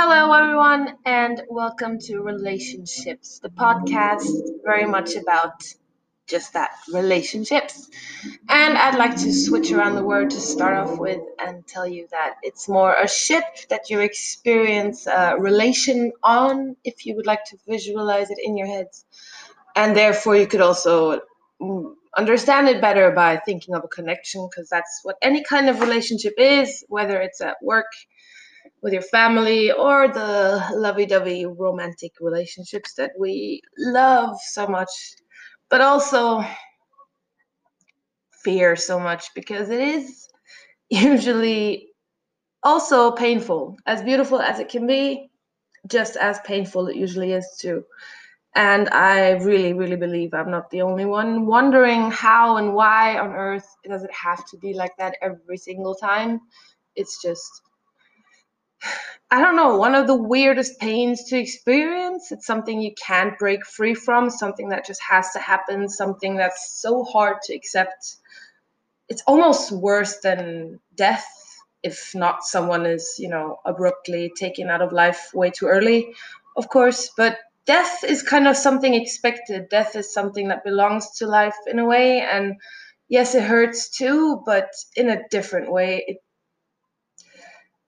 Hello, everyone, and welcome to Relationships, the podcast very much about just that relationships. And I'd like to switch around the word to start off with and tell you that it's more a ship that you experience a relation on, if you would like to visualize it in your heads. And therefore, you could also mm, understand it better by thinking of a connection, because that's what any kind of relationship is, whether it's at work with your family or the lovey-dovey romantic relationships that we love so much but also fear so much because it is usually also painful as beautiful as it can be just as painful it usually is too. And i really really believe i'm not the only one wondering how and why on earth does it have to be like that every single time. It's just I don't know, one of the weirdest pains to experience. It's something you can't break free from, something that just has to happen, something that's so hard to accept. It's almost worse than death if not someone is, you know, abruptly taken out of life way too early, of course, but death is kind of something expected. Death is something that belongs to life in a way and yes, it hurts too, but in a different way. It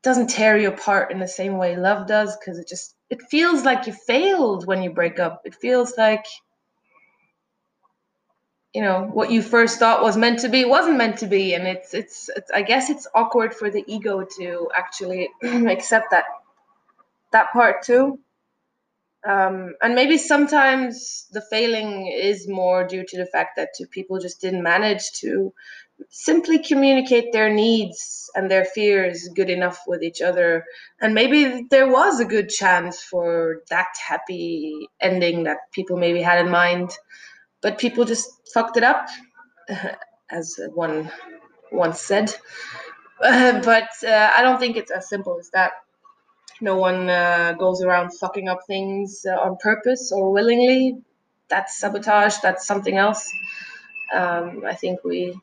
doesn't tear you apart in the same way love does because it just it feels like you failed when you break up. It feels like you know what you first thought was meant to be wasn't meant to be and it's it's, it's i guess it's awkward for the ego to actually accept that that part too. Um, and maybe sometimes the failing is more due to the fact that two people just didn't manage to simply communicate their needs and their fears good enough with each other. And maybe there was a good chance for that happy ending that people maybe had in mind but people just fucked it up as one once said. Uh, but uh, i don't think it's as simple as that. No one uh, goes around fucking up things uh, on purpose or willingly. That's sabotage. That's something else. Um, i think we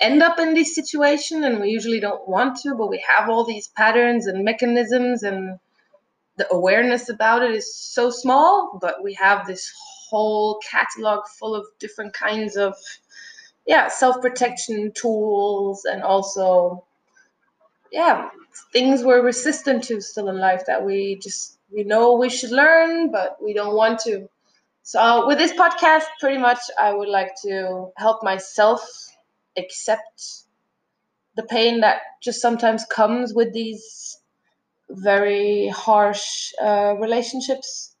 end up in this situation and we usually don't want to but we have all these patterns and mechanisms and the awareness about it is so small but we have this whole catalog full of different kinds of yeah self-protection tools and also yeah things we're resistant to still in life that we just we know we should learn but we don't want to. So with this podcast pretty much i would like to help myself accept the pain that just sometimes comes with these very harsh uh, relationships.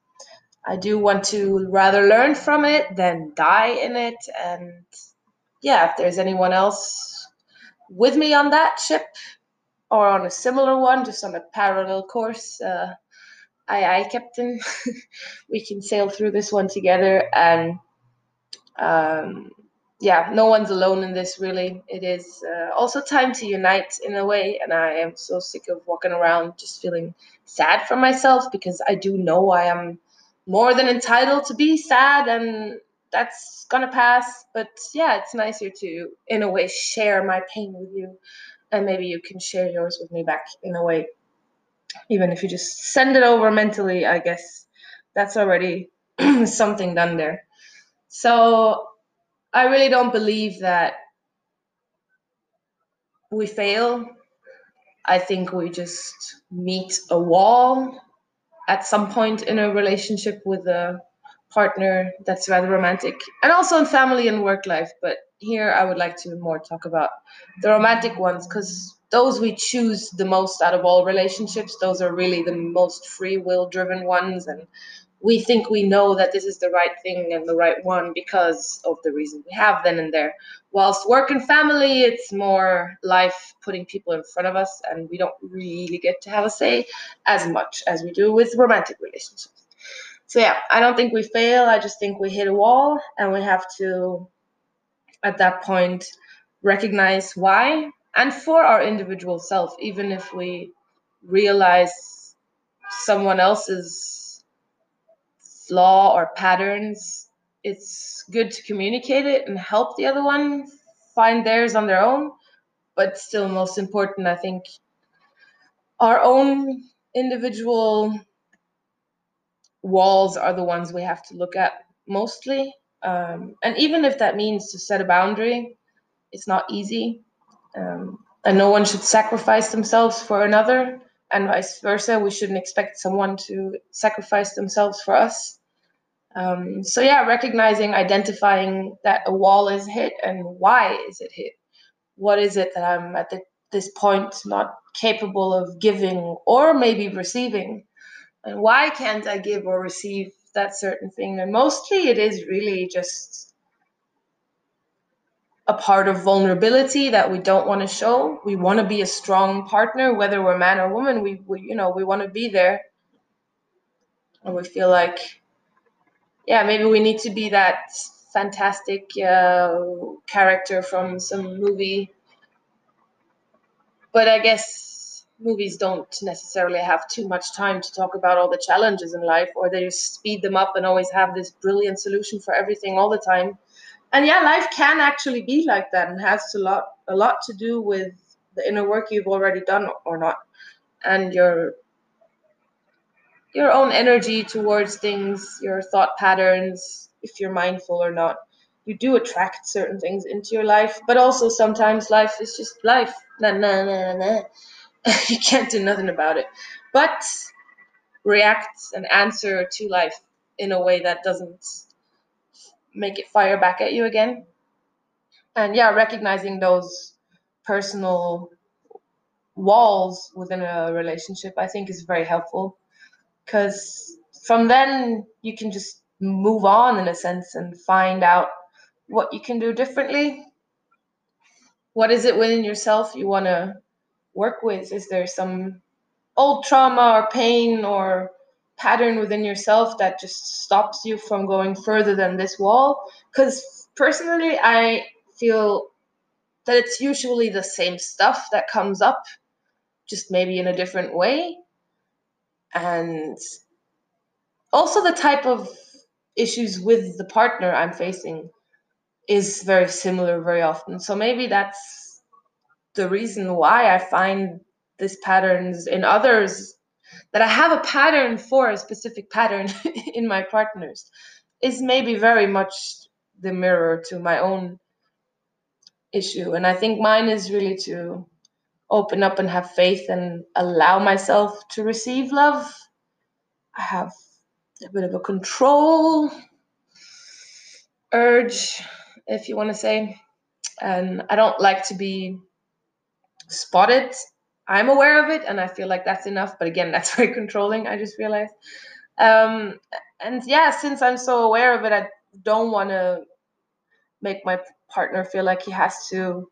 I do want to rather learn from it than die in it. And yeah, if there's anyone else with me on that ship or on a similar one, just on a parallel course, uh, aye, aye, Captain, we can sail through this one together. And um, yeah, no one's alone in this, really. It is uh, also time to unite in a way, and I am so sick of walking around just feeling sad for myself because I do know I am more than entitled to be sad, and that's gonna pass. But yeah, it's nicer to, in a way, share my pain with you, and maybe you can share yours with me back in a way. Even if you just send it over mentally, I guess that's already something done there. So I really don't believe that we fail. I think we just meet a wall at some point in a relationship with a partner that's rather romantic and also in family and work life. But here I would like to more talk about the romantic ones because those we choose the most out of all relationships. Those are really the most free will driven ones and we think we know that this is the right thing and the right one because of the reason we have then and there. Whilst work and family, it's more life putting people in front of us, and we don't really get to have a say as much as we do with romantic relationships. So, yeah, I don't think we fail. I just think we hit a wall, and we have to, at that point, recognize why and for our individual self, even if we realize someone else's flaw or patterns, it's good to communicate it and help the other one find theirs on their own. But still, most important, I think, our own individual walls are the ones we have to look at mostly. Um, and even if that means to set a boundary, it's not easy. Um, and no one should sacrifice themselves for another, and vice versa. We shouldn't expect someone to sacrifice themselves for us. Um, so, yeah, recognizing, identifying that a wall is hit and why is it hit? What is it that I'm at the, this point not capable of giving or maybe receiving? And why can't I give or receive that certain thing? And mostly it is really just a part of vulnerability that we don't want to show. We want to be a strong partner, whether we're man or woman. We, we you know, we want to be there, and we feel like, yeah, maybe we need to be that fantastic uh, character from some movie. But I guess movies don't necessarily have too much time to talk about all the challenges in life, or they just speed them up and always have this brilliant solution for everything all the time and yeah life can actually be like that and has a lot a lot to do with the inner work you've already done or not and your your own energy towards things your thought patterns if you're mindful or not. You do attract certain things into your life but also sometimes life is just life. Nah, nah, nah, nah. you can't do nothing about it. But react and answer to life in a way that doesn't make it fire back at you again. And yeah, recognizing those personal walls within a relationship, I think is very helpful because from then you can just move on in a sense and find out what you can do differently. What is it within yourself you want to work with? Is there some old trauma or pain or pattern within yourself that just stops you from going further than this wall? Because personally i feel that it's usually the same stuff that comes up just maybe in a different way. And also the type of issues with the partner i'm facing is very similar very often. So maybe that's the reason why i find these patterns in others that I have a pattern for a specific pattern in my partners is maybe very much the mirror to my own issue. And I think mine is really to open up and have faith and allow myself to receive love. I have a bit of a control urge, if you want to say. And I don't like to be spotted I'm aware of it and I feel like that's enough. But again, that's very controlling, I just realized. Um, and yeah, since I'm so aware of it, I don't want to make my partner feel like he has to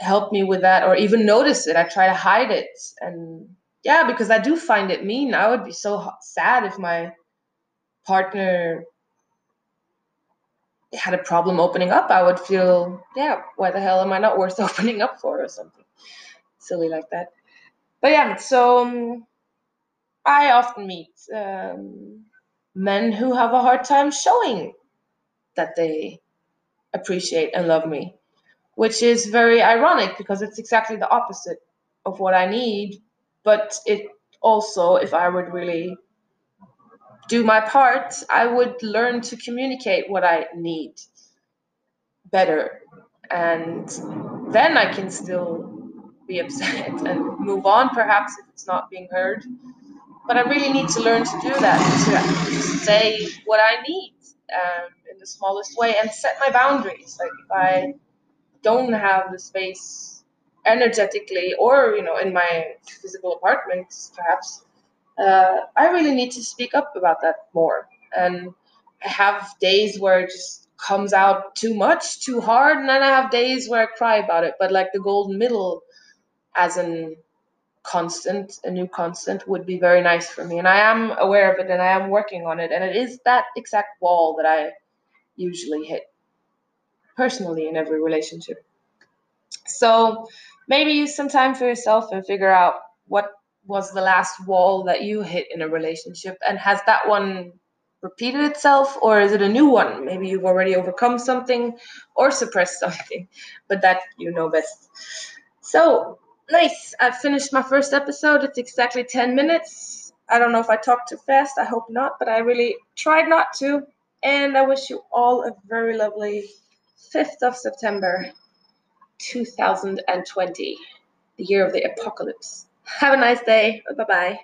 help me with that or even notice it. I try to hide it. And yeah, because I do find it mean. I would be so sad if my partner had a problem opening up. I would feel, yeah, why the hell am I not worth opening up for or something? Silly like that. But yeah, so um, I often meet um, men who have a hard time showing that they appreciate and love me, which is very ironic because it's exactly the opposite of what I need. But it also, if I would really do my part, I would learn to communicate what I need better. And then I can still be upset and move on, perhaps, if it's not being heard. But I really need to learn to do that, to say what I need um, in the smallest way and set my boundaries. Like if I don't have the space energetically or, you know, in my physical apartment, perhaps, uh, I really need to speak up about that more. And I have days where it just comes out too much, too hard, and then I have days where I cry about it. But like the golden middle as a constant, a new constant would be very nice for me. And I am aware of it and I am working on it. And it is that exact wall that I usually hit personally in every relationship. So maybe use some time for yourself and figure out what was the last wall that you hit in a relationship and has that one repeated itself or is it a new one maybe you've already overcome something or suppressed something but that you know best so nice. I've finished my first episode. It's exactly 10 minutes. I don't know if I talked too fast. I hope not, but I really tried not to. And I wish you all a very lovely 5th of September 2020, the year of the apocalypse. Have a nice day. Bye bye.